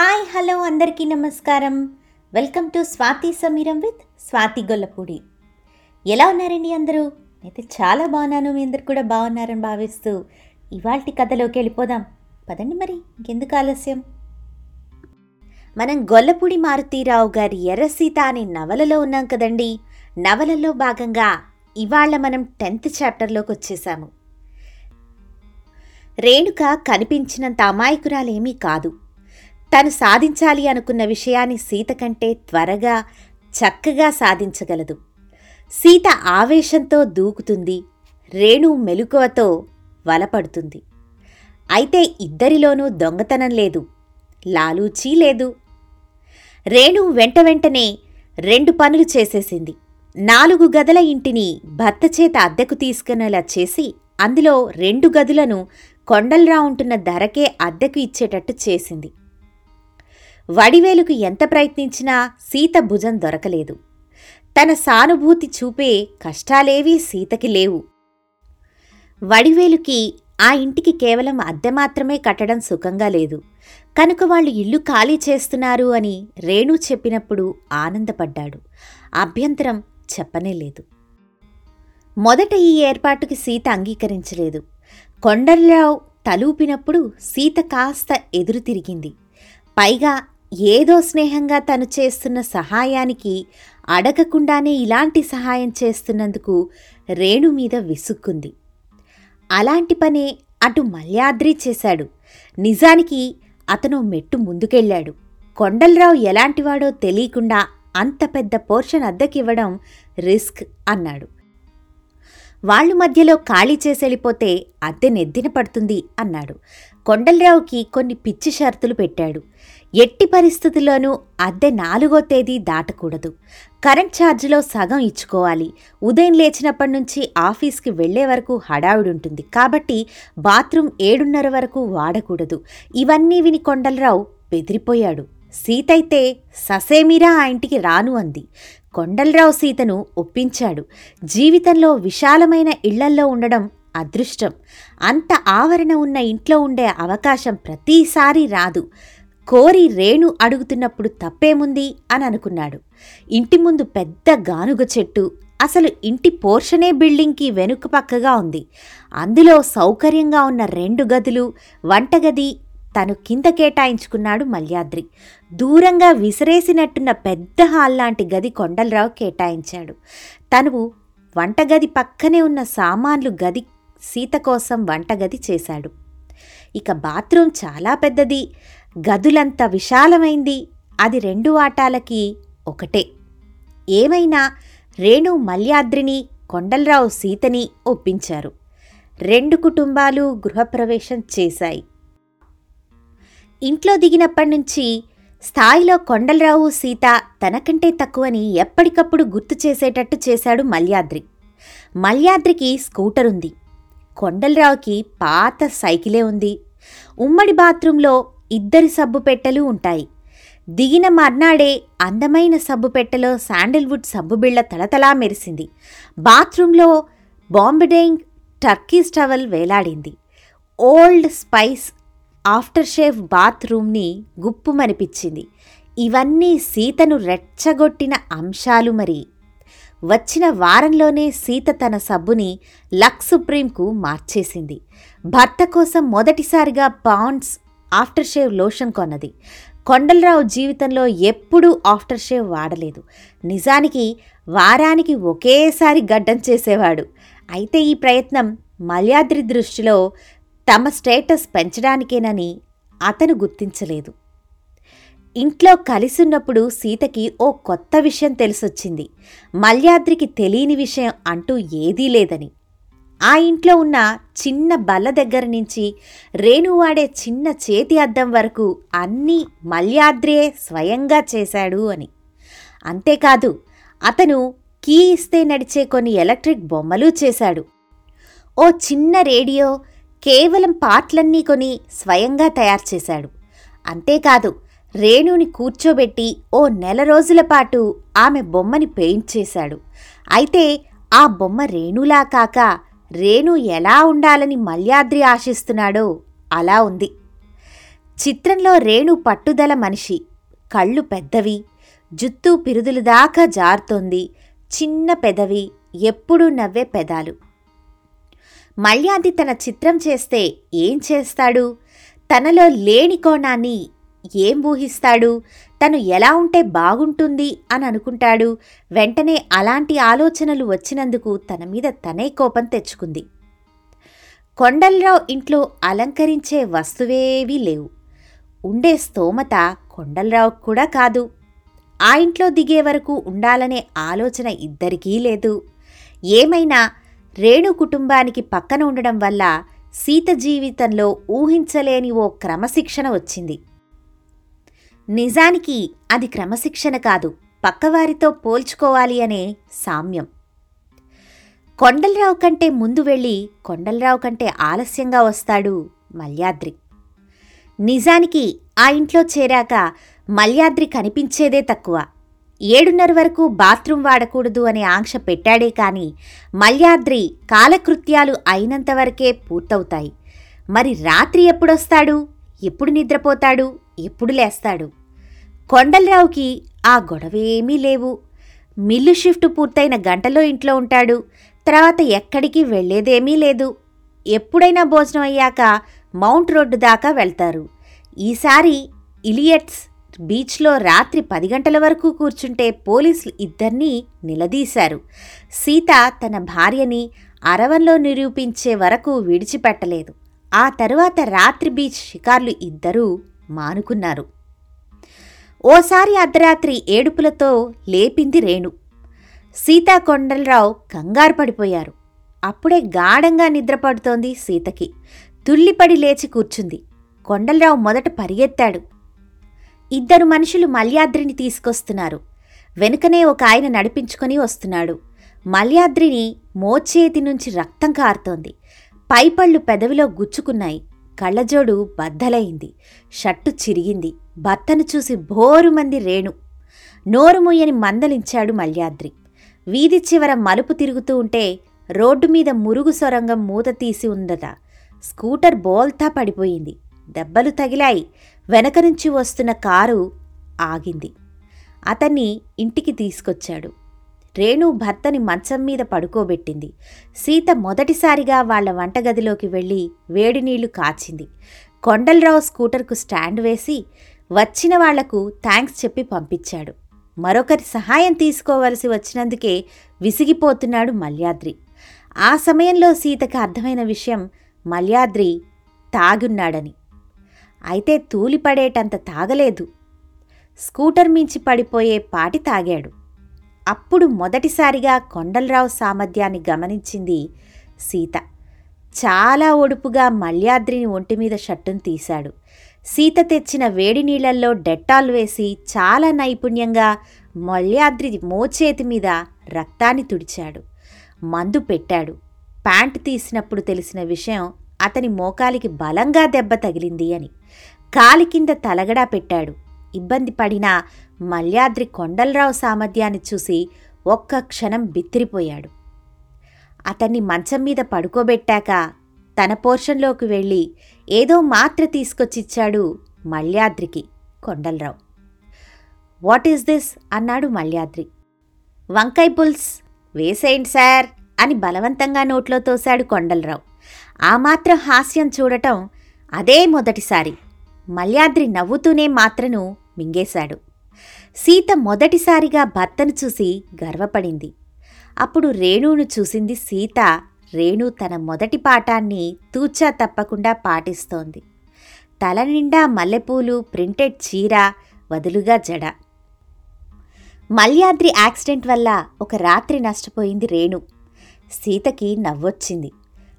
Hi hello అందరికీ నమస్కారం. Welcome to Swathi Sameeram with Swathi Gollapudi. ఎలా ఉన్నారండి అందరూ? అయితే చాలా బాగున్నాను మీ అందరు కూడా బాగున్నారని భావిస్తూ ఇవాల్టి కథలోకి వెళ్ళిపోదాం. పదండి మరి ఇంకెందుకు ఆలస్యం? మనం గొల్లపూడి మారుతీరావు గారి ఎర్రసీత అనే నవలలో ఉన్నాం కదండి. నవలలో భాగంగా ఇవాళ మనం టెన్త్ చాప్టర్లోకి వచ్చేసాము. రేణుక కనిపించినంత అమాయకురాలేమీ కాదు. తను సాధించాలి అనుకున్న విషయాన్ని సీత కంటే త్వరగా చక్కగా సాధించగలదు. సీత ఆవేశంతో దూకుతుంది రేణు మెలకువతో వలపడుతుంది. అయితే ఇద్దరిలోనూ దొంగతనం లేదు లాలూచీ లేదు. రేణు వెంట వెంటనే రెండు పనులు చేసేసింది. నాలుగు గదుల ఇంటిని భర్త చేత అద్దెకు తీసుకునేలా చేసి అందులో రెండు గదులను కొండలరా ఉంటున్న ధరకే అద్దెకు ఇచ్చేటట్టు చేసింది. వడివేలుకు ఎంత ప్రయత్నించినా సీత భుజం దొరకలేదు. తన సానుభూతి చూపే కష్టాలేవీ సీతకి లేవు. వడివేలుకి ఆ ఇంటికి కేవలం అద్దె మాత్రమే కట్టడం సుఖంగా లేదు. కనుక వాళ్ళు ఇల్లు ఖాళీ చేస్తున్నారు అని రేణు చెప్పినప్పుడు ఆనందపడ్డాడు. అభ్యంతరం చెప్పనే లేదు. మొదట ఈ ఏర్పాటుకి సీత అంగీకరించలేదు. కొండలరావు తలూపినప్పుడు సీత కాస్త ఎదురు తిరిగింది. పైగా ఏదో స్నేహంగా తను చేస్తున్న సహాయానికి అడగకుండానే ఇలాంటి సహాయం చేస్తున్నందుకు రేణు మీద విసుక్కుంది. అలాంటి పనే అటు మల్యాద్రి చేశాడు. నిజానికి అతను మెట్టు ముందుకెళ్ళాడు. కొండలరావు ఎలాంటివాడో తెలియకుండా అంత పెద్ద పోర్షన్ అద్దెకివ్వడం రిస్క్ అన్నాడు. వాళ్ళు మధ్యలో ఖాళీ చేసెళ్ళిపోతే అద్దె నెద్దిన పడుతుంది అన్నాడు. కొండలరావుకి కొన్ని పిచ్చి షరతులు పెట్టాడు. ఎట్టి పరిస్థితుల్లోనూ అద్దె నాలుగో తేదీ దాటకూడదు. కరెంట్ ఛార్జీలో సగం ఇచ్చుకోవాలి. ఉదయం లేచినప్పటి నుంచి ఆఫీస్కి వెళ్ళే వరకు హడావుడుంటుంది. కాబట్టి బాత్రూమ్ ఏడున్నర వరకు వాడకూడదు. ఇవన్నీ విని కొండలరావు బెదిరిపోయాడు. సీతైతే ససేమిరా ఆ ఇంటికి రాను అంది. కొండలరావు సీతను ఒప్పించాడు. జీవితంలో విశాలమైన ఇళ్ళల్లో ఉండడం అదృష్టం. అంత ఆవరణ ఉన్న ఇంట్లో ఉండే అవకాశం ప్రతిసారి రాదు. కోరి రేణు అడుగుతున్నప్పుడు తప్పేముంది అని అనుకున్నాడు. ఇంటి ముందు పెద్ద గానుగ చెట్టు అసలు ఇంటి పోర్షనే బిల్డింగ్కి వెనుక పక్కగా ఉంది. అందులో సౌకర్యంగా ఉన్న రెండు గదులు వంటగది తను కింద కేటాయించుకున్నాడు మల్యాద్రి. దూరంగా విసిరేసినట్టున్న పెద్ద హాల్ లాంటి గది కొండలరావు కేటాయించాడు. తను వంటగది పక్కనే ఉన్న సామాన్లు గది సీత కోసం వంటగది చేశాడు. ఇక బాత్రూమ్ చాలా పెద్దది. గదులంత విశాలమైంది. అది రెండు వాటాలకి ఒకటే. ఏమైనా రేణు మల్యాద్రిని కొండలరావు సీతని ఒప్పించారు. రెండు కుటుంబాలు గృహప్రవేశం చేశాయి. ఇంట్లో దిగినప్పటి నుంచి స్థాయిలో కొండలరావు సీత తనకంటే తక్కువని ఎప్పటికప్పుడు గుర్తు చేసేటట్టు చేశాడు మల్యాద్రి. మల్యాద్రికి స్కూటర్ ఉంది కొండలరావుకి పాత సైకిలే ఉంది. ఉమ్మడి బాత్రూంలో ఇద్దరి సబ్బు పెట్టెలు ఉంటాయి. దిగిన మర్నాడే అందమైన సబ్బు పెట్టెలో శాండిల్వుడ్ సబ్బు బిళ్ళ తలతలా మెరిసింది. బాత్రూంలో బాంబిడేయింగ్ టర్కీస్ టవల్ వేలాడింది. ఓల్డ్ స్పైస్ ఆఫ్టర్ షేవ్ బాత్రూమ్ని గుప్పుమనిపించింది. ఇవన్నీ సీతను రెచ్చగొట్టిన అంశాలు మరి. వచ్చిన వారంలోనే సీత తన సబ్బుని లక్ సుప్రీంకు మార్చేసింది. భర్త కోసం మొదటిసారిగా పాండ్స్ ఆఫ్టర్ షేవ్ లోషన్ కొన్నది. కొండలరావు జీవితంలో ఎప్పుడూ ఆఫ్టర్ షేవ్ వాడలేదు. నిజానికి వారానికి ఒకేసారి గడ్డం చేసేవాడు. అయితే ఈ ప్రయత్నం మల్యాద్రి దృష్టిలో తమ స్టేటస్ పెంచడానికేనని అతను గుర్తించలేదు. ఇంట్లో కలిసున్నప్పుడు సీతకి ఓ కొత్త విషయం తెలిసొచ్చింది. మల్యాద్రికి తెలియని విషయం అంటూ ఏదీ లేదని. ఆ ఇంట్లో ఉన్న చిన్న బల్ల దగ్గర నుంచి రేణు వాడే చిన్న చేతి అద్దం వరకు అన్నీ మల్యాద్రే స్వయంగా చేశాడు అని. అంతేకాదు అతను కీ ఇస్తే నడిచే కొన్ని ఎలక్ట్రిక్ బొమ్మలు చేశాడు. ఓ చిన్న రేడియో కేవలం పార్ట్లన్నీ కొని స్వయంగా తయారు చేశాడు. అంతేకాదు రేణుని కూర్చోబెట్టి ఓ నెల రోజుల పాటు ఆమె బొమ్మని పెయింట్ చేశాడు. అయితే ఆ బొమ్మ రేణులా కాక రేణు ఎలా ఉండాలని మల్యాద్రి ఆశిస్తున్నాడో అలా ఉంది. చిత్రంలో రేణు పట్టుదల మనిషి కళ్ళు పెద్దవి జుత్తు పిరుదులు దాకా జారుతోంది చిన్న పెదవి ఎప్పుడూ నవ్వే పెదాలు. మల్యాది తన చిత్రం చేస్తే ఏం చేస్తాడు? తనలో లేని కోణాన్ని ఏం ఊహిస్తాడు? తను ఎలా ఉంటే బాగుంటుంది అని అనుకుంటాడు. వెంటనే అలాంటి ఆలోచనలు వచ్చినందుకు తన మీద తనే కోపం తెచ్చుకుంది. కొండలరావు ఇంట్లో అలంకరించే వస్తువేవీ లేవు. ఉండే స్తోమత కొండలరావు కూడా కాదు. ఆ ఇంట్లో దిగే వరకు ఉండాలనే ఆలోచన ఇద్దరికీ లేదు. ఏమైనా రేణు కుటుంబానికి పక్కన ఉండడం వల్ల సీత జీవితంలో ఊహించలేని ఓ క్రమశిక్షణ వచ్చింది. నిజానికి అది క్రమశిక్షణ కాదు. పక్కవారితో పోల్చుకోవాలి అనే సామ్యం. కొండలరావు కంటే ముందు వెళ్ళి కొండలరావు కంటే ఆలస్యంగా వస్తాడు మల్యాద్రి. నిజానికి ఆ ఇంట్లో చేరాక మల్యాద్రి కనిపించేదే తక్కువ. ఏడున్నర వరకు బాత్రూం వాడకూడదు అనే ఆంక్ష పెట్టాడే కాని మల్యాద్రి కాలకృత్యాలు అయినంతవరకే పూర్తవుతాయి. మరి రాత్రి ఎప్పుడొస్తాడు? ఎప్పుడు నిద్రపోతాడు? ఎప్పుడు లేస్తాడు? కొండలరావుకి ఆ గొడవేమీ లేవు. మిల్లు షిఫ్ట్ పూర్తయిన గంటలో ఇంట్లో ఉంటాడు. తర్వాత ఎక్కడికి వెళ్ళేదేమీ లేదు. ఎప్పుడైనా భోజనం అయ్యాక మౌంట్ రోడ్డు దాకా వెళ్తారు. ఈసారి ఇలియట్స్ బీచ్లో రాత్రి పది గంటల వరకు కూర్చుంటే పోలీసులు ఇద్దరినీ నిలదీశారు. సీత తన భార్యని అరవంలో నిరూపించే వరకు విడిచిపెట్టలేదు. ఆ తరువాత రాత్రి బీచ్ షికార్లు ఇద్దరూ మానుకున్నారు. ఓసారి అర్ధరాత్రి ఏడుపులతో లేపింది రేణు. సీతాకొండలరావు కంగారు పడిపోయారు. అప్పుడే గాఢంగా నిద్రపడుతోంది సీతకి. తుల్లిపడి లేచి కూర్చుంది. కొండలరావు మొదట పరిగెత్తాడు. ఇద్దరు మనుషులు మల్యాద్రిని తీసుకొస్తున్నారు. వెనుకనే ఒక ఆయన నడిపించుకొని వస్తున్నాడు. మల్యాద్రిని మోచేతి నుంచి రక్తం కారుతోంది. పైపళ్ళు పెదవిలో గుచ్చుకున్నాయి. కళ్ళజోడు బద్దలైంది. షట్టు చిరిగింది. భర్తను చూసి భోరుమంది రేణు. నోరుమూయని మందలించాడు మల్యాద్రి. వీధి చివర మలుపు తిరుగుతూ ఉంటే రోడ్డు మీద మురుగు సొరంగం మూత తీసి ఉందట. స్కూటర్ బోల్తా పడిపోయింది. దెబ్బలు తగిలాయి. వెనక నుంచి వస్తున్న కారు ఆగింది. అతన్ని ఇంటికి తీసుకొచ్చాడు. రేణు భర్తని మంచం మీద పడుకోబెట్టింది. సీత మొదటిసారిగా వాళ్ళ వంటగదిలోకి వెళ్ళి వేడి నీళ్ళు కాచింది. కొండలరావు స్కూటర్కు స్టాండ్ వేసి వచ్చిన వాళ్ళకు థ్యాంక్స్ చెప్పి పంపించాడు. మరొకరి సహాయం తీసుకోవలసి వచ్చినందుకే విసిగిపోతున్నాడు మల్యాద్రి. ఆ సమయంలో సీతకు అర్థమైన విషయం మల్యాద్రి తాగున్నాడని. అయితే తూలిపడేటంత తాగలేదు. స్కూటర్ మించి పడిపోయే పాటి తాగాడు. అప్పుడు మొదటిసారిగా కొండలరావు సామర్థ్యాన్ని గమనించింది సీత. చాలా ఒడుపుగా మల్యాద్రిని ఒంటిమీద షట్టును తీశాడు. సీత తెచ్చిన వేడి నీళ్ళల్లో డెట్టాల్ వేసి చాలా నైపుణ్యంగా మల్యాద్రి మోచేతి మీద రక్తాన్ని తుడిచాడు. మందు పెట్టాడు. ప్యాంట్ తీసినప్పుడు తెలిసిన విషయం అతని మోకాలికి బలంగా దెబ్బ తగిలింది అని. కాలి కింద తలగడా పెట్టాడు. ఇబ్బంది పడినా మల్యాద్రి కొండలరావు సామర్థ్యాన్ని చూసి ఒక్క క్షణం బిత్తిరిపోయాడు. అతన్ని మంచం మీద పడుకోబెట్టాక తన పోర్షన్లోకి వెళ్ళి ఏదో మాత్ర తీసుకొచ్చిచ్చాడు మల్యాద్రికి కొండలరావు. What is this? అన్నాడు మల్యాద్రి. వంకాయ పుల్స్ వేసేయండి సార్ అని బలవంతంగా నోట్లో తోశాడు కొండలరావు. ఆ మాత్రం హాస్యం చూడటం అదే మొదటిసారి. మల్యాద్రి నవ్వుతూనే మాత్రను మింగేశాడు. సీత మొదటిసారిగా భర్తను చూసి గర్వపడింది. అప్పుడు రేణువును చూసింది సీత రేణు తన మొదటి పాఠాన్ని తూచా తప్పకుండా పాటిస్తోంది. తల నిండా మల్లెపూలు ప్రింటెడ్ చీర వదులుగా జడ. మల్యాద్రి యాక్సిడెంట్ వల్ల ఒక రాత్రి నష్టపోయింది రేణు. సీతకి నవ్వొచ్చింది.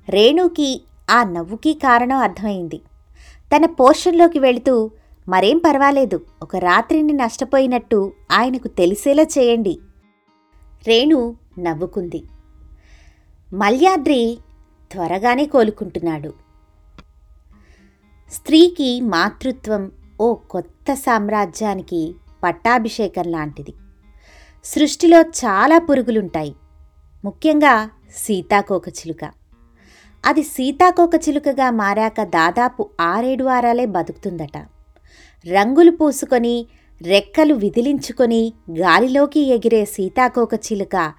రేణుకి ఆ నవ్వుకి కారణం అర్థమైంది. తన పోర్షన్లోకి వెళుతూ మరేం పర్వాలేదు ఒక రాత్రిని నష్టపోయినట్టు ఆయనకు తెలిసేలా చేయండి. రేణు నవ్వుకుంది. మల్యాద్రి త్వరగానే కోలుకుంటున్నాడు. స్త్రీకి మాతృత్వం ఓ కొత్త సామ్రాజ్యానికి పట్టాభిషేకం లాంటిది. సృష్టిలో చాలా పురుగులుంటాయి. ముఖ్యంగా సీతాకోకచిలుక అది సీతాకోకచిలుకగా మారాక దాదాపు ఆరేడు వారాలే బతుకుతుందట. రంగులు పూసుకొని రెక్కలు విదిలించుకొని గాలిలోకి ఎగిరే సీతాకోకచిలుక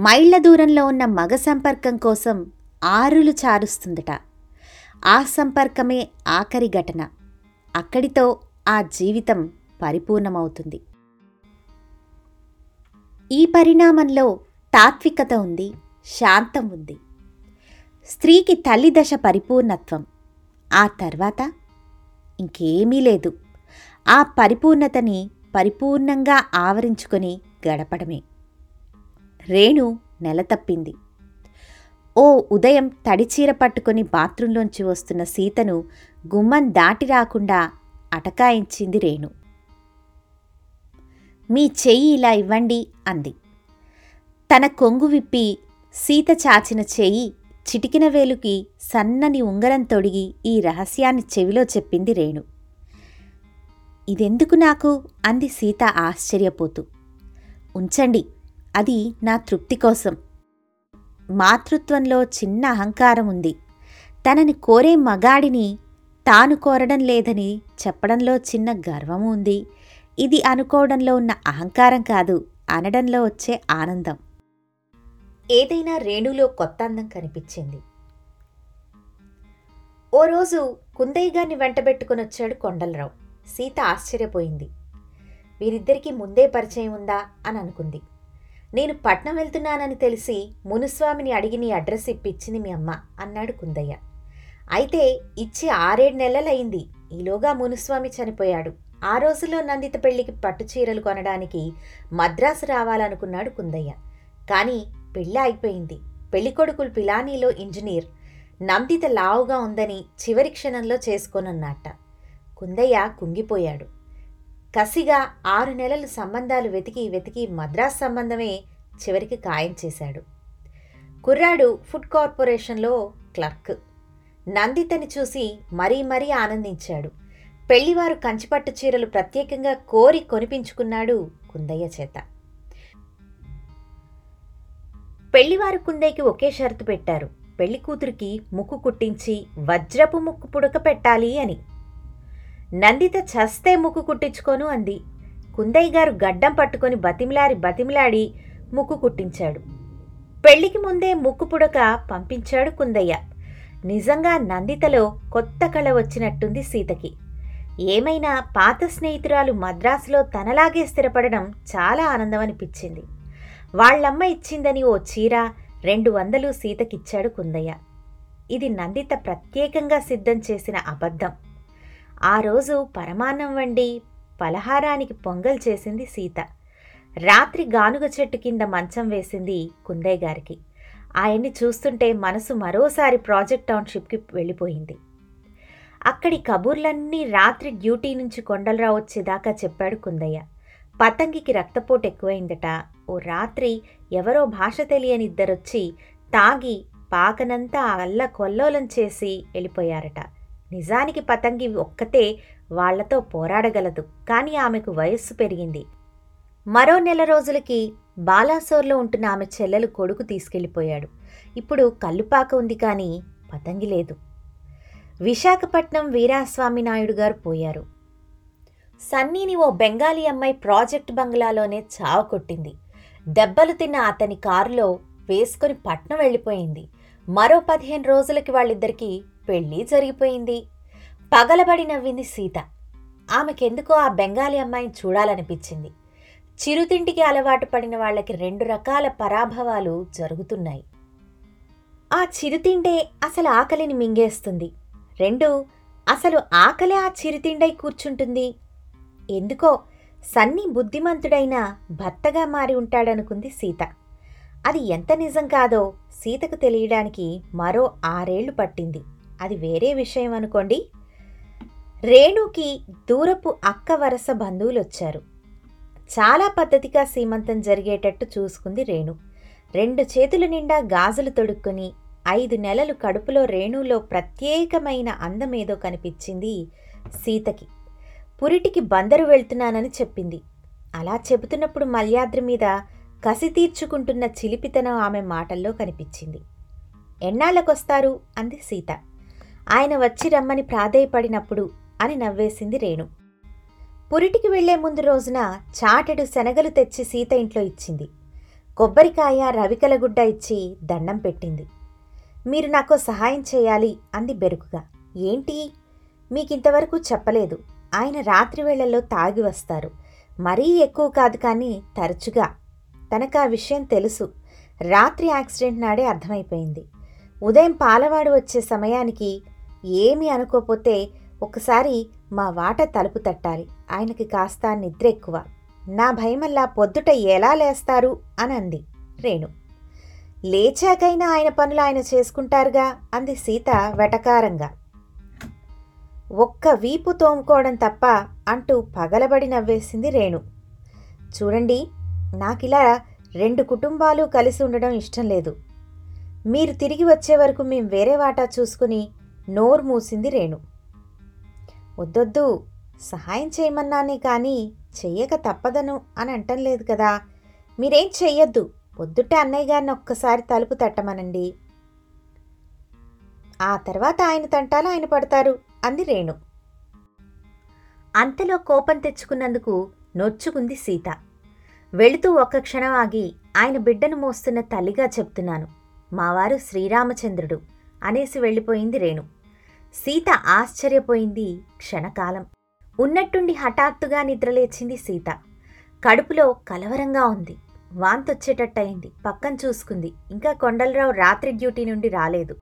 మైళ్ళ దూరంలో ఉన్న మగ సంపర్కం కోసం ఆరులు చారుస్తుందట. ఆ సంపర్కమే ఆఖరి ఘటన. అక్కడితో ఆ జీవితం పరిపూర్ణమవుతుంది. ఈ పరిణామంలో తాత్వికత ఉంది శాంతం ఉంది. స్త్రీకి తల్లి దశ పరిపూర్ణత్వం. ఆ తర్వాత ఇంకేమీ లేదు. ఆ పరిపూర్ణతని పరిపూర్ణంగా ఆవరించుకొని గడపడమే. రేణు నెల తప్పింది. ఓ ఉదయం తడిచీర పట్టుకొని బాత్రూంలోంచి వస్తున్న సీతను గుమ్మం దాటి రాకుండా అటకాయించింది రేణు. మీ చెయ్యి ఇలా ఇవ్వండి అంది. తన కొంగు విప్పి సీత చాచిన చెయ్యి చిటికిన వేలుకి సన్నని ఉంగరం తొడిగి ఈ రహస్యాన్ని చెవిలో చెప్పింది రేణు. ఇదెందుకు నాకు? అంది సీత ఆశ్చర్యపోతూ. ఉంచండి అది నా తృప్తి కోసం. మాతృత్వంలో చిన్న అహంకారం ఉంది. తనని కోరే మగాడిని తాను కోరడం లేదని చెప్పడంలో చిన్న గర్వము ఉంది. ఇది అనుకోవడంలో ఉన్న అహంకారం కాదు అనడంలో వచ్చే ఆనందం. ఏదైనా రేణులో కొత్త అందం కనిపించింది. ఓ రోజు కుందయ్య గారిని వెంటబెట్టుకుని వచ్చాడు కొండలరావు. సీత ఆశ్చర్యపోయింది. వీరిద్దరికీ ముందే పరిచయం ఉందా అని అనుకుంది. నేను పట్నం వెళ్తున్నానని తెలిసి మునుస్వామిని అడిగి నీ అడ్రస్ ఇప్పించింది మీ అమ్మ అన్నాడు కుందయ్య. అయితే ఇచ్చి ఆరేడు నెలలైంది ఈలోగా మునుస్వామి చనిపోయాడు. ఆ రోజుల్లో నందిత పెళ్ళికి పట్టు చీరలు కొనడానికి మద్రాసు రావాలనుకున్నాడు కుందయ్య. కానీ పెళ్ళి అయిపోయింది. పెళ్ళికొడుకులు పిలానీలో ఇంజనీర్. నందిత లావుగా ఉందని చివరి క్షణంలో చేసుకోనన్నట్ట కుందయ్య కుంగిపోయాడు. కసిగా ఆరు నెలలు సంబంధాలు వెతికి వెతికి మద్రాస్ సంబంధమే చివరికి ఖాయం చేశాడు. కుర్రాడు ఫుడ్ కార్పొరేషన్లో క్లర్క్. నందితని చూసి మరీ మరీ ఆనందించాడు. పెళ్ళివారు కంచిపట్టు చీరలు ప్రత్యేకంగా కోరి కొనిపించుకున్నాడు కుందయ్య చేత. పెళ్ళివారు కుందయ్యకి ఒకే షరతు పెట్టారు. పెళ్ళి కూతురికి ముక్కు కుట్టించి వజ్రపు ముక్కు పుడక పెట్టాలి అని. నందిత చస్తే ముక్కు కుట్టించుకోను అంది. కుందయ్య గారు గడ్డం పట్టుకొని బతిమిలారి బతిమిలాడి ముక్కు కుట్టించాడు. పెళ్ళికి ముందే ముక్కు పుడక పంపించాడు కుందయ్య. నిజంగా నందితలో కొత్త కళ వచ్చినట్టుంది సీతకి. ఏమైనా పాత స్నేహితురాలు మద్రాసులో తనలాగే స్థిరపడడం చాలా ఆనందం అనిపించింది వాళ్ళమ్మ ఇచ్చిందని ఓ చీర రెండు వందలు సీతకిచ్చాడు కుందయ్య. ఇది నందిత ప్రత్యేకంగా సిద్ధం చేసిన అబద్ధం. ఆ రోజు పరమాన్నం వండి పలహారానికి పొంగల్ చేసింది సీత. రాత్రి గానుగ చెట్టు కింద మంచం వేసింది కుందయ్య గారికి. ఆయన్ని చూస్తుంటే మనసు మరోసారి ప్రాజెక్ట్ టౌన్షిప్కి వెళ్ళిపోయింది. అక్కడి కబూర్లన్నీ రాత్రి డ్యూటీ నుంచి కొండలరావు వచ్చేదాకా చెప్పాడు కుందయ్య. పతంగికి రక్తపోటు ఎక్కువైందట. ఓ రాత్రి ఎవరో భాష తెలియని ఇద్దరొచ్చి తాగి పాకనంతా అల్ల కొల్లోలం చేసి వెళ్ళిపోయారట. నిజానికి పతంగి ఒక్కతే వాళ్ళతో పోరాడగలదు. కానీ ఆమెకు వయస్సు పెరిగింది. మరో నెల రోజులకి బాలాసోర్లో ఉంటున్న ఆమె చెల్లెలు కొడుకు తీసుకెళ్ళిపోయాడు. ఇప్పుడు కల్లుపాక ఉంది కానీ పతంగి లేదు. విశాఖపట్నం వీరాస్వామి నాయుడు గారు పోయారు. సన్నీని ఓ బెంగాలీ అమ్మాయి ప్రాజెక్ట్ బంగ్లాలోనే చావు కొట్టింది. దెబ్బలు తిన్న అతని కారులో వేసుకొని పట్నం వెళ్ళిపోయింది. మరో పదిహేను రోజులకి వాళ్ళిద్దరికీ పెళ్ళి జరిగిపోయింది. పగలబడి నవ్వింది సీత ఆమెకెందుకో ఆ బెంగాలీ అమ్మాయిని చూడాలనిపించింది. చిరుతింటికి అలవాటు పడిన వాళ్ళకి రెండు రకాల పరాభవాలు జరుగుతున్నాయి. ఆ చిరుతిండే అసలు ఆకలిని మింగేస్తుంది. రెండు అసలు ఆకలి ఆ చిరుతిండై కూర్చుంటుంది. ఎందుకో సన్నీ బుద్ధిమంతుడైన భర్తగా మారి ఉంటాడనుకుంది సీత. అది ఎంత నిజం కాదో సీతకు తెలియడానికి మరో ఆరేళ్ళు పట్టింది. అది వేరే విషయం అనుకోండి. రేణుకి దూరపు అక్క వరస బంధువులు వచ్చారు చాలా పద్ధతిగా సీమంతం జరిగేటట్టు చూసుకుంది రేణు. రెండు చేతుల నిండా గాజులు తొడుక్కుని ఐదు నెలలు కడుపులో రేణులో ప్రత్యేకమైన అందమేదో కనిపించింది సీతకి. పురిటికి బందరు వెళ్తున్నానని చెప్పింది. అలా చెబుతున్నప్పుడు మల్యాద్రి మీద కసి తీర్చుకుంటున్న చిలిపితనం ఆమె మాటల్లో కనిపించింది. ఎన్నాళ్ళకొస్తారు? అంది సీత. ఆయన వచ్చి రమ్మని ప్రాధేయపడినప్పుడు అని నవ్వేసింది రేణు. పురిటికి వెళ్ళే ముందు రోజున చాటెడు శనగలు తెచ్చి సీత ఇంట్లో ఇచ్చింది. కొబ్బరికాయ రవికలగుడ్డ ఇచ్చి దండం పెట్టింది. మీరు నాకు సహాయం చేయాలి అంది బెరుకుగా. ఏంటి? మీకింతవరకు చెప్పలేదు. ఆయన రాత్రి వేళల్లో తాగి వస్తారు. మరీ ఎక్కువ కాదు కానీ తరచుగా. తనకు ఆ విషయం తెలుసు. రాత్రి యాక్సిడెంట్ నాడే అర్థమైపోయింది. ఉదయం పాలవాడు వచ్చే సమయానికి ఏమీ అనుకోపోతే ఒకసారి మా వాట తలుపు తట్టాలి. ఆయనకి కాస్త నిద్ర ఎక్కువ. నా భయమల్లా పొద్దుట ఎలా లేస్తారు? అని అంది రేణు. లేచాకైనా ఆయన పనులు ఆయన చేసుకుంటారుగా? అంది సీత వెటకారంగా. ఒక్క వీపు తోముకోవడం తప్ప అంటూ పగలబడి నవ్వేసింది రేణు. చూడండి నాకిలా రెండు కుటుంబాలు కలిసి ఉండడం ఇష్టం లేదు. మీరు తిరిగి వచ్చే వరకు మేం వేరే వాటా చూసుకుని నోరు మూసింది రేణు. వద్దొద్దు సహాయం చేయమన్నానే కానీ చెయ్యక తప్పదను అని అంటం లేదు కదా. మీరేం చెయ్యొద్దు పొద్దుట అన్నయ్య గారిని ఒక్కసారి తలుపు తట్టమనండి. ఆ తర్వాత ఆయన తంటాలు ఆయన పడతారు అంది రేణు. అంతలో కోపం తెచ్చుకున్నందుకు నొచ్చుకుంది సీత. వెళుతూ ఒక్క క్షణం ఆగి ఆయన బిడ్డను మోస్తున్న తల్లిగా చెప్తున్నాను. మావారు శ్రీరామచంద్రుడు. అనేసి వెళ్ళిపోయింది రేణు. సీత ఆశ్చర్యపోయింది క్షణకాలం. ఉన్నట్టుండి హఠాత్తుగా నిద్రలేచింది సీత. కడుపులో కలవరంగా ఉంది. వాంతొచ్చేటట్టయింది. పక్కన చూసుకుంది. ఇంకా కొండలరావు రాత్రి డ్యూటీ నుండి రాలేదు.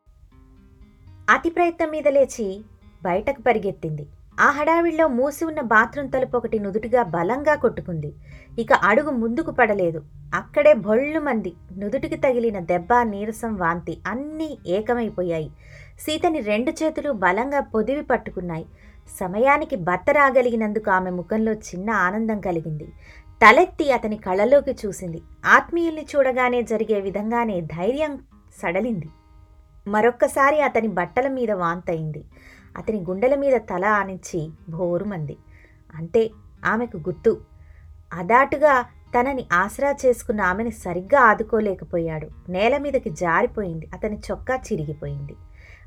అతి ప్రయత్నం మీద లేచి బయటకు పరిగెత్తింది. ఆ హడావిడిలో మూసి ఉన్న బాత్రూం తలుపు ఒకటి నుదుటిగా బలంగా కొట్టుకుంది. ఇక అడుగు ముందుకు పడలేదు. అక్కడే బొళ్ళు మంది నుదుటికి తగిలిన దెబ్బ నీరసం వాంతి అన్నీ ఏకమైపోయాయి. సీతని రెండు చేతులు బలంగా పొదివి పట్టుకున్నాయి. సమయానికి భర్త రాగలిగినందుకు ఆమె ముఖంలో చిన్న ఆనందం కలిగింది. తలెత్తి అతని కళ్ళలోకి చూసింది. ఆత్మీయుల్ని చూడగానే జరిగే విధంగానే ధైర్యం సడలింది. మరొక్కసారి అతని బట్టల మీద వాంతయింది. అతని గుండెల మీద తల ఆనించి భోరుమంది అంతే ఆమెకు గుర్తు. అదాటుగా తనని ఆసరా చేసుకున్న ఆమెను సరిగ్గా ఆదుకోలేకపోయాడు. నేల మీదకి జారిపోయింది. అతని చొక్కా చిరిగిపోయింది.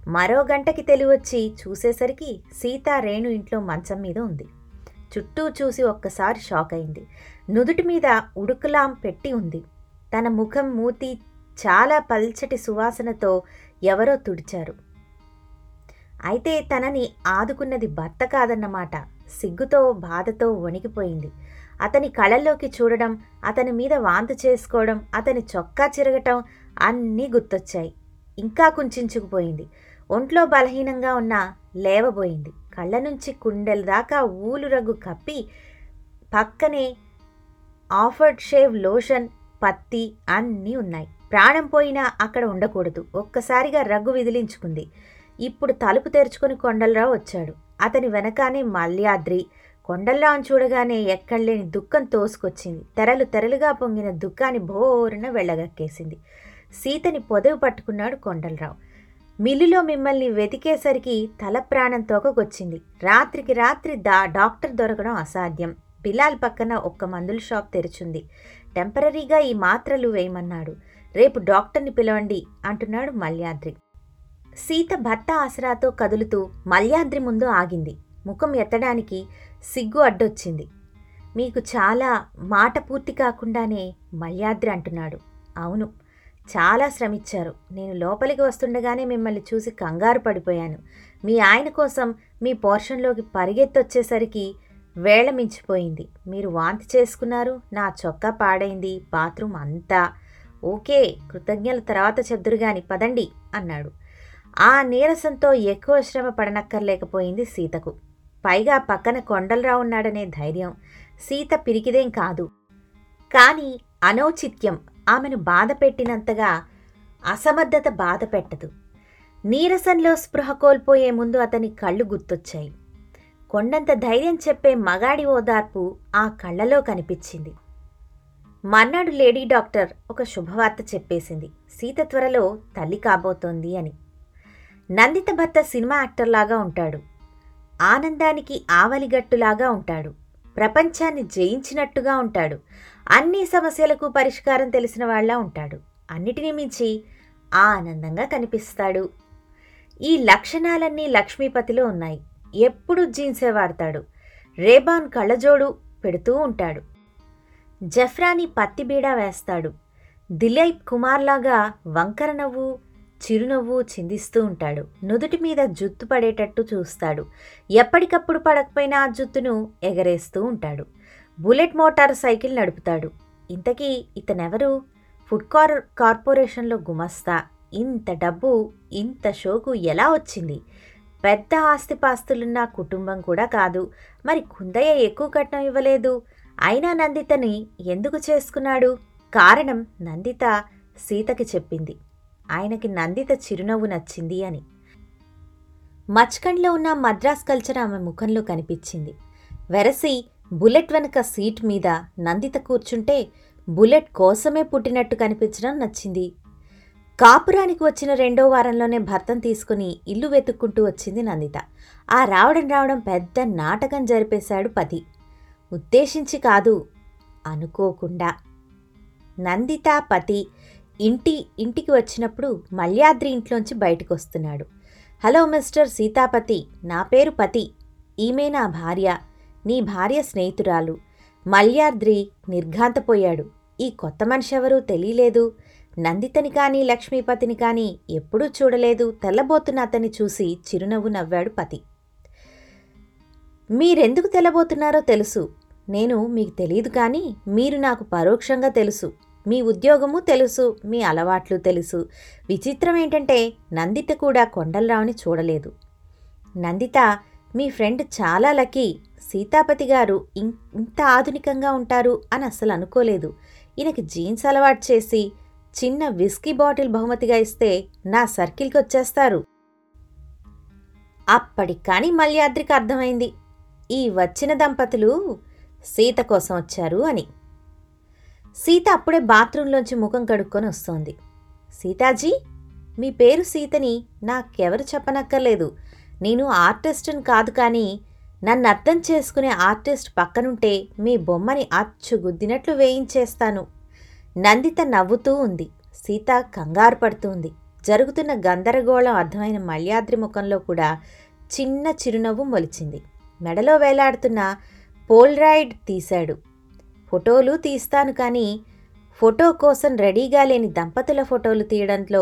మరో గంటకి తెలివచ్చి చూసేసరికి సీత రేణు ఇంట్లో మంచం మీద ఉంది. చుట్టూ చూసి ఒక్కసారి షాక్ అయింది. నుదుటి మీద ఉడుకులాం పెట్టి ఉంది. తన ముఖం మూతి చాలా పల్చటి సువాసనతో ఎవరో తుడిచారు. అయితే తనని ఆదుకున్నది భర్త కాదన్నమాట. సిగ్గుతో బాధతో వణికిపోయింది. అతని కళ్ళల్లోకి చూడడం అతని మీద వాంతు చేసుకోవడం అతని చొక్కా చిరగటం అన్నీ గుర్తొచ్చాయి. ఇంకా కుంచుకుపోయింది. ఒంట్లో బలహీనంగా ఉన్న లేవబోయింది. కళ్ళ నుంచి కుండెల దాకా ఊలు రగ్గు కప్పి పక్కనే ఆఫర్డ్ షేవ్ లోషన్ పత్తి అన్నీ ఉన్నాయి. ప్రాణం పోయినా అక్కడ ఉండకూడదు. ఒక్కసారిగా రగ్గు విదిలించుకుంది. ఇప్పుడు తలుపు తెరుచుకుని కొండలరావు వచ్చాడు. అతని వెనకానే మల్యాద్రి కొండలరావును చూడగానే ఎక్కడలేని దుఃఖం తోసుకొచ్చింది. తెరలు తెరలుగా పొంగిన దుఃఖాన్ని భోరున వెళ్ళగక్కేసింది. సీతని పొదవి పట్టుకున్నాడు కొండలరావు. మిల్లులో మిమ్మల్ని వెతికేసరికి తల ప్రాణం తోకకొచ్చింది. రాత్రికి రాత్రి దా డాక్టర్ దొరకడం అసాధ్యం. బిలాల్ పక్కన ఒక్క మందుల షాప్ తెరిచింది. టెంపరీగా ఈ మాత్రలు వేయమన్నాడు. రేపు డాక్టర్ని పిలవండి అంటున్నాడు మల్యాద్రి. సీత భర్త ఆసరాతో కదులుతూ మల్యాద్రి ముందు ఆగింది. ముఖం ఎత్తడానికి సిగ్గు అడ్డొచ్చింది. మీకు చాలా మాట పూర్తి కాకుండానే మల్యాద్రి అంటున్నాడు. అవును చాలా శ్రమించారు. నేను లోపలికి వస్తుండగానే మిమ్మల్ని చూసి కంగారు పడిపోయాను. మీ ఆయన కోసం మీ పోర్షన్లోకి పరిగెత్తొచ్చేసరికి వేళ మించిపోయింది. మీరు వాంతి చేసుకున్నారు నా చొక్కా పాడైంది బాత్రూమ్ అంతా. ఓకే కృతజ్ఞల తర్వాత చెద్దురుగాని పదండి అన్నాడు. ఆ నీరసంతో ఎక్కువ శ్రమ పడనక్కర్లేకపోయింది సీతకు. పైగా పక్కన కొండలరావు ఉన్నాడనే ధైర్యం సీత పిరికిదేం కాదు. కానీ అనౌచిత్యం ఆమెను బాధ పెట్టినంతగా అసమర్థత బాధ పెట్టదు. నీరసంలో స్పృహ కోల్పోయే ముందు అతని కళ్ళు గుర్తొచ్చాయి. కొండంత ధైర్యం చెప్పే మగాడి ఓదార్పు ఆ కళ్ళలో కనిపించింది. మర్నాడు లేడీ డాక్టర్ ఒక శుభవార్త చెప్పేసింది. సీత త్వరలో తల్లి కాబోతోంది అని. నందిత భర్త సినిమా యాక్టర్లాగా ఉంటాడు. ఆనందానికి ఆవలిగట్టులాగా ఉంటాడు. ప్రపంచాన్ని జయించినట్టుగా ఉంటాడు. అన్ని సమస్యలకు పరిష్కారం తెలిసిన వాళ్ళ ఉంటాడు. అన్నిటినీ మించి ఆనందంగా కనిపిస్తాడు. ఈ లక్షణాలన్నీ లక్ష్మీపతిలో ఉన్నాయి. ఎప్పుడు జీన్సే వాడతాడు. రేబాన్ కళ్ళజోడు పెడుతూ ఉంటాడు. జఫ్రాని పత్తి బీడా వేస్తాడు. దిలీప్ కుమార్లాగా వంకర నవ్వు చిరునవ్వు చిందిస్తూ ఉంటాడు. నుదుటి మీద జుత్తు పడేటట్టు చూస్తాడు. ఎప్పటికప్పుడు పడకపోయినా ఆ జుత్తును ఎగరేస్తూ ఉంటాడు. బుల్లెట్ మోటార్ సైకిల్ నడుపుతాడు. ఇంతకీ ఇతనెవరు? ఫుడ్ కార్ కార్పొరేషన్లో గుమస్తా. ఇంత డబ్బు ఇంత షోకు ఎలా వచ్చింది? పెద్ద ఆస్తిపాస్తులున్న కుటుంబం కూడా కాదు. మరి కుందయ్య ఎక్కువ కట్నం ఇవ్వలేదు. అయినా నందితని ఎందుకు చేసుకున్నాడు? కారణం నందిత సీతకి చెప్పింది. ఆయనకి నందిత చిరునవ్వు నచ్చింది అని. మచ్కండ్లో ఉన్న మద్రాస్ కల్చర్ ఆమె ముఖంలో కనిపించింది. వెరసి బుల్లెట్ వెనక సీట్ మీద నందిత కూర్చుంటే బుల్లెట్ కోసమే పుట్టినట్టు కనిపించడం నచ్చింది. కాపురానికి వచ్చిన రెండో వారంలోనే భర్తను తీసుకుని ఇల్లు వెతుక్కుంటూ వచ్చింది నందిత. ఆ రావడం రావడం పెద్ద నాటకం జరిపేశాడు పతి. ఉద్దేశించి కాదు అనుకోకుండా. నందిత పతి ఇంటి ఇంటికి వచ్చినప్పుడు మల్యాద్రి ఇంట్లోంచి బయటకు వస్తున్నాడు హలో మిస్టర్ సీతాపతి నా పేరు పతి. ఈమె నా భార్య. నీ భార్య స్నేహితురాలు. మల్యాద్రి నిర్ఘాంతపోయాడు. ఈ కొత్త మనిషి ఎవరూ తెలియలేదు. నందితని కానీ లక్ష్మీపతిని కానీ ఎప్పుడూ చూడలేదు. తెల్లబోతున్న అతన్ని చూసి చిరునవ్వు నవ్వాడు పతి. మీరెందుకు తెల్లబోతున్నారో తెలుసు. నేను మీకు తెలియదు కానీ మీరు నాకు పరోక్షంగా తెలుసు. మీ ఉద్యోగము తెలుసు మీ అలవాట్లు తెలుసు. విచిత్రం ఏంటంటే నందిత కూడా కొండలరావుని చూడలేదు. నందిత మీ ఫ్రెండ్ చాలా లక్కీ. సీతాపతి గారు ఇం- ఇంత ఆధునికంగా ఉంటారు అని అస్సలు అనుకోలేదు. ఈయనకి జీన్స్ అలవాటు చేసి చిన్న విస్కీ బాటిల్ బహుమతిగా ఇస్తే నా సర్కిల్కి వచ్చేస్తారు. అప్పటికాని కానీ మల్యాద్రికి అర్థమైంది. ఈ వచ్చిన దంపతులు సీత కోసం వచ్చారు అని. సీత అప్పుడే బాత్రూంలోంచి ముఖం కడుక్కొని వస్తోంది. సీతాజీ మీ పేరు సీతని నాకెవరు చెప్పనక్కర్లేదు. నేను ఆర్టిస్ట్ని కాదు కానీ నన్ను అర్థం చేసుకునే ఆర్టిస్ట్ పక్కనుంటే మీ బొమ్మని అచ్చు గుద్దినట్లు వేయించేస్తాను. నందిత నవ్వుతూ ఉంది. సీత కంగారు పడుతుంది. జరుగుతున్న గందరగోళం అర్థమైన మల్యాద్రి ముఖంలో కూడా చిన్న చిరునవ్వు మొలిచింది. మెడలో వేలాడుతున్న పోల్రాయిడ్ తీశాడు. ఫోటోలు తీస్తాను కానీ ఫోటో కోసం రెడీగా లేని దంపతుల ఫోటోలు తీయడంలో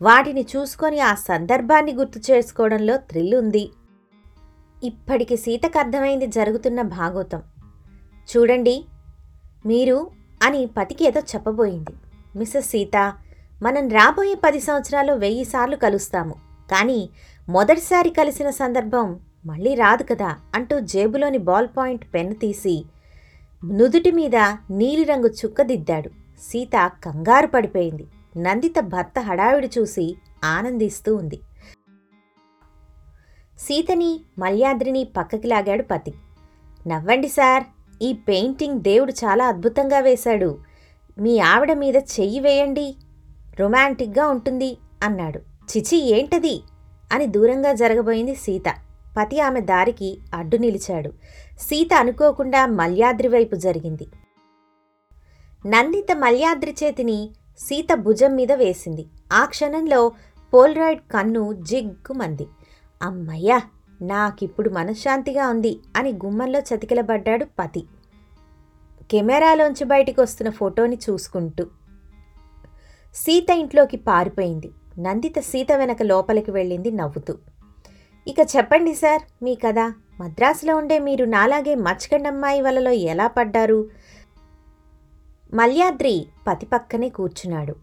వాటిని చూసుకొని ఆ సందర్భాన్ని గుర్తు చేసుకోవడంలో థ్రిల్ ఉంది. ఇప్పటికి సీతకు అర్థమైంది జరుగుతున్న భాగోతం. చూడండి మీరు అని పతికి ఏదో చెప్పబోయింది. మిస్సెస్ సీత మనం రాబోయే పది సంవత్సరాలు వెయ్యి సార్లు కలుస్తాము. కానీ మొదటిసారి కలిసిన సందర్భం మళ్ళీ రాదు కదా అంటూ జేబులోని బాల్ పాయింట్ పెన్ తీసి నుదుటి మీద నీలిరంగు చుక్కదిద్దాడు. సీత కంగారు పడిపోయింది. నందిత భర్త హడావిడి చూసి ఆనందిస్తూ ఉంది. సీతని మల్యాద్రిని పక్కకి లాగాడు పతి. నవ్వండి సార్ ఈ పెయింటింగ్ దేవుడు చాలా అద్భుతంగా వేశాడు. మీ ఆవిడ మీద చెయ్యి వేయండి. రొమాంటిక్గా ఉంటుంది అన్నాడు. చిచి ఏంటది? అని దూరంగా జరగబోయింది సీత. పతి ఆమె దారికి అడ్డు నిలిచాడు. సీత అనుకోకుండా మల్యాద్రి వైపు జరిగింది. నందిత మల్యాద్రి చేతిని సీత భుజం మీద వేసింది. ఆ క్షణంలో పోల్రాయిడ్ కన్ను జిగ్గుమంది. అమ్మయ్యా నాకిప్పుడు మనశ్శాంతిగా ఉంది అని గుమ్మంలో చతికిలబడ్డాడు పతి. కెమెరాలోంచి బయటికి వస్తున్న ఫోటోని చూసుకుంటూ సీత ఇంట్లోకి పారిపోయింది. నందిత సీత వెనక లోపలికి వెళ్ళింది నవ్వుతూ. ఇక చెప్పండి సార్ మీ కదా మద్రాసులో ఉండే మీరు నాలాగే మచ్కండమ్మాయి వలలో ఎలా పడ్డారు? మల్యాద్రి పతి పక్కనే కూర్చున్నాడు.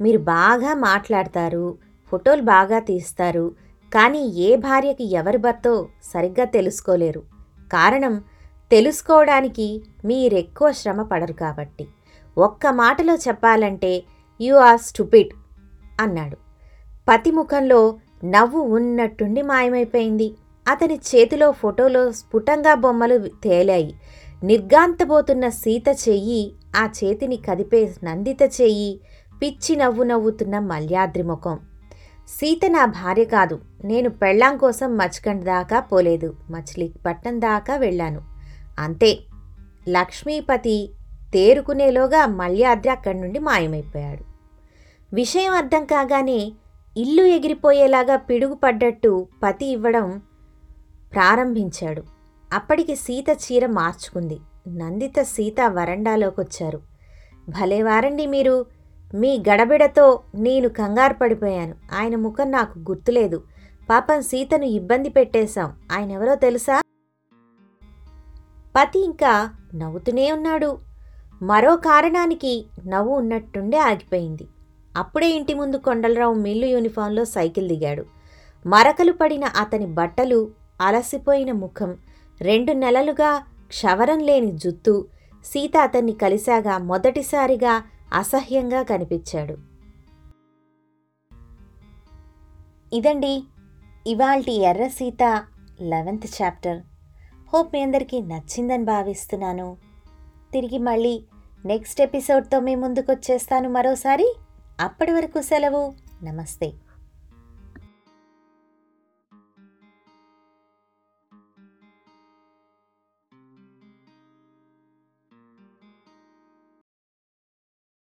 మీరు బాగా మాట్లాడతారు ఫోటోలు బాగా తీస్తారు కానీ ఏ భార్యకి ఎవరి భర్తో సరిగ్గా తెలుసుకోలేరు. కారణం తెలుసుకోవడానికి మీరెక్కువ శ్రమ పడరు కాబట్టి. ఒక్క మాటలో చెప్పాలంటే యు ఆర్ స్టూపిడ్ అన్నాడు. పతి ముఖంలో నవ్వు ఉన్నట్టుండి మాయమైపోయింది. అతని చేతిలో ఫోటోలో స్ఫుటంగా బొమ్మలు తేలాయి. నిర్గాంతబోతున్న సీత చెయ్యి ఆ చేతిని కదిపే నందిత చెయ్యి పిచ్చి నవ్వు నవ్వుతున్న మల్యాద్రి ముఖం. సీత నా భార్య కాదు నేను పెళ్ళాం కోసం మచ్కండ్ దాకా పోలేదు మచిలీపట్నం దాకా వెళ్ళాను. అంతే. లక్ష్మీపతి తేరుకునేలోగా మల్యాద్రి అక్కడి నుండి మాయమైపోయాడు. విషయం అర్థం కాగానే ఇల్లు ఎగిరిపోయేలాగా పిడుగుపడ్డట్టు పతి ఇవ్వడం ప్రారంభించాడు. అప్పటికి సీత చీర మార్చుకుంది. నందిత సీత వరండాలోకొచ్చారు. భలేవారండి మీరు. మీ గడబిడతో నేను కంగారు పడిపోయాను. ఆయన ముఖం నాకు గుర్తులేదు. పాపం సీతను ఇబ్బంది పెట్టేశాం. ఆయన ఎవరో తెలుసా? పతి ఇంకా నవ్వుతూనే ఉన్నాడు. మరో కారణానికి నవ్వు ఉన్నట్టుండే ఆగిపోయింది. అప్పుడే ఇంటి ముందు కొండలరావు మిల్లు యూనిఫాంలో సైకిల్ దిగాడు. మరకలు పడిన అతని బట్టలు అలసిపోయిన ముఖం. రెండు నెలలుగా క్షవరం లేని జుత్తు. సీత అతన్ని కలిశాగా మొదటిసారిగా అసహ్యంగా కనిపించాడు. ఇదండి ఇవాల్టి Erra Seetha eleventh chapter. Hope మీ అందరికీ నచ్చిందని భావిస్తున్నాను. తిరిగి మళ్ళీ నెక్స్ట్ ఎపిసోడ్తో మీ ముందుకు వచ్చేస్తాను మరోసారి. అప్పటి వరకు సెలవు. నమస్తే.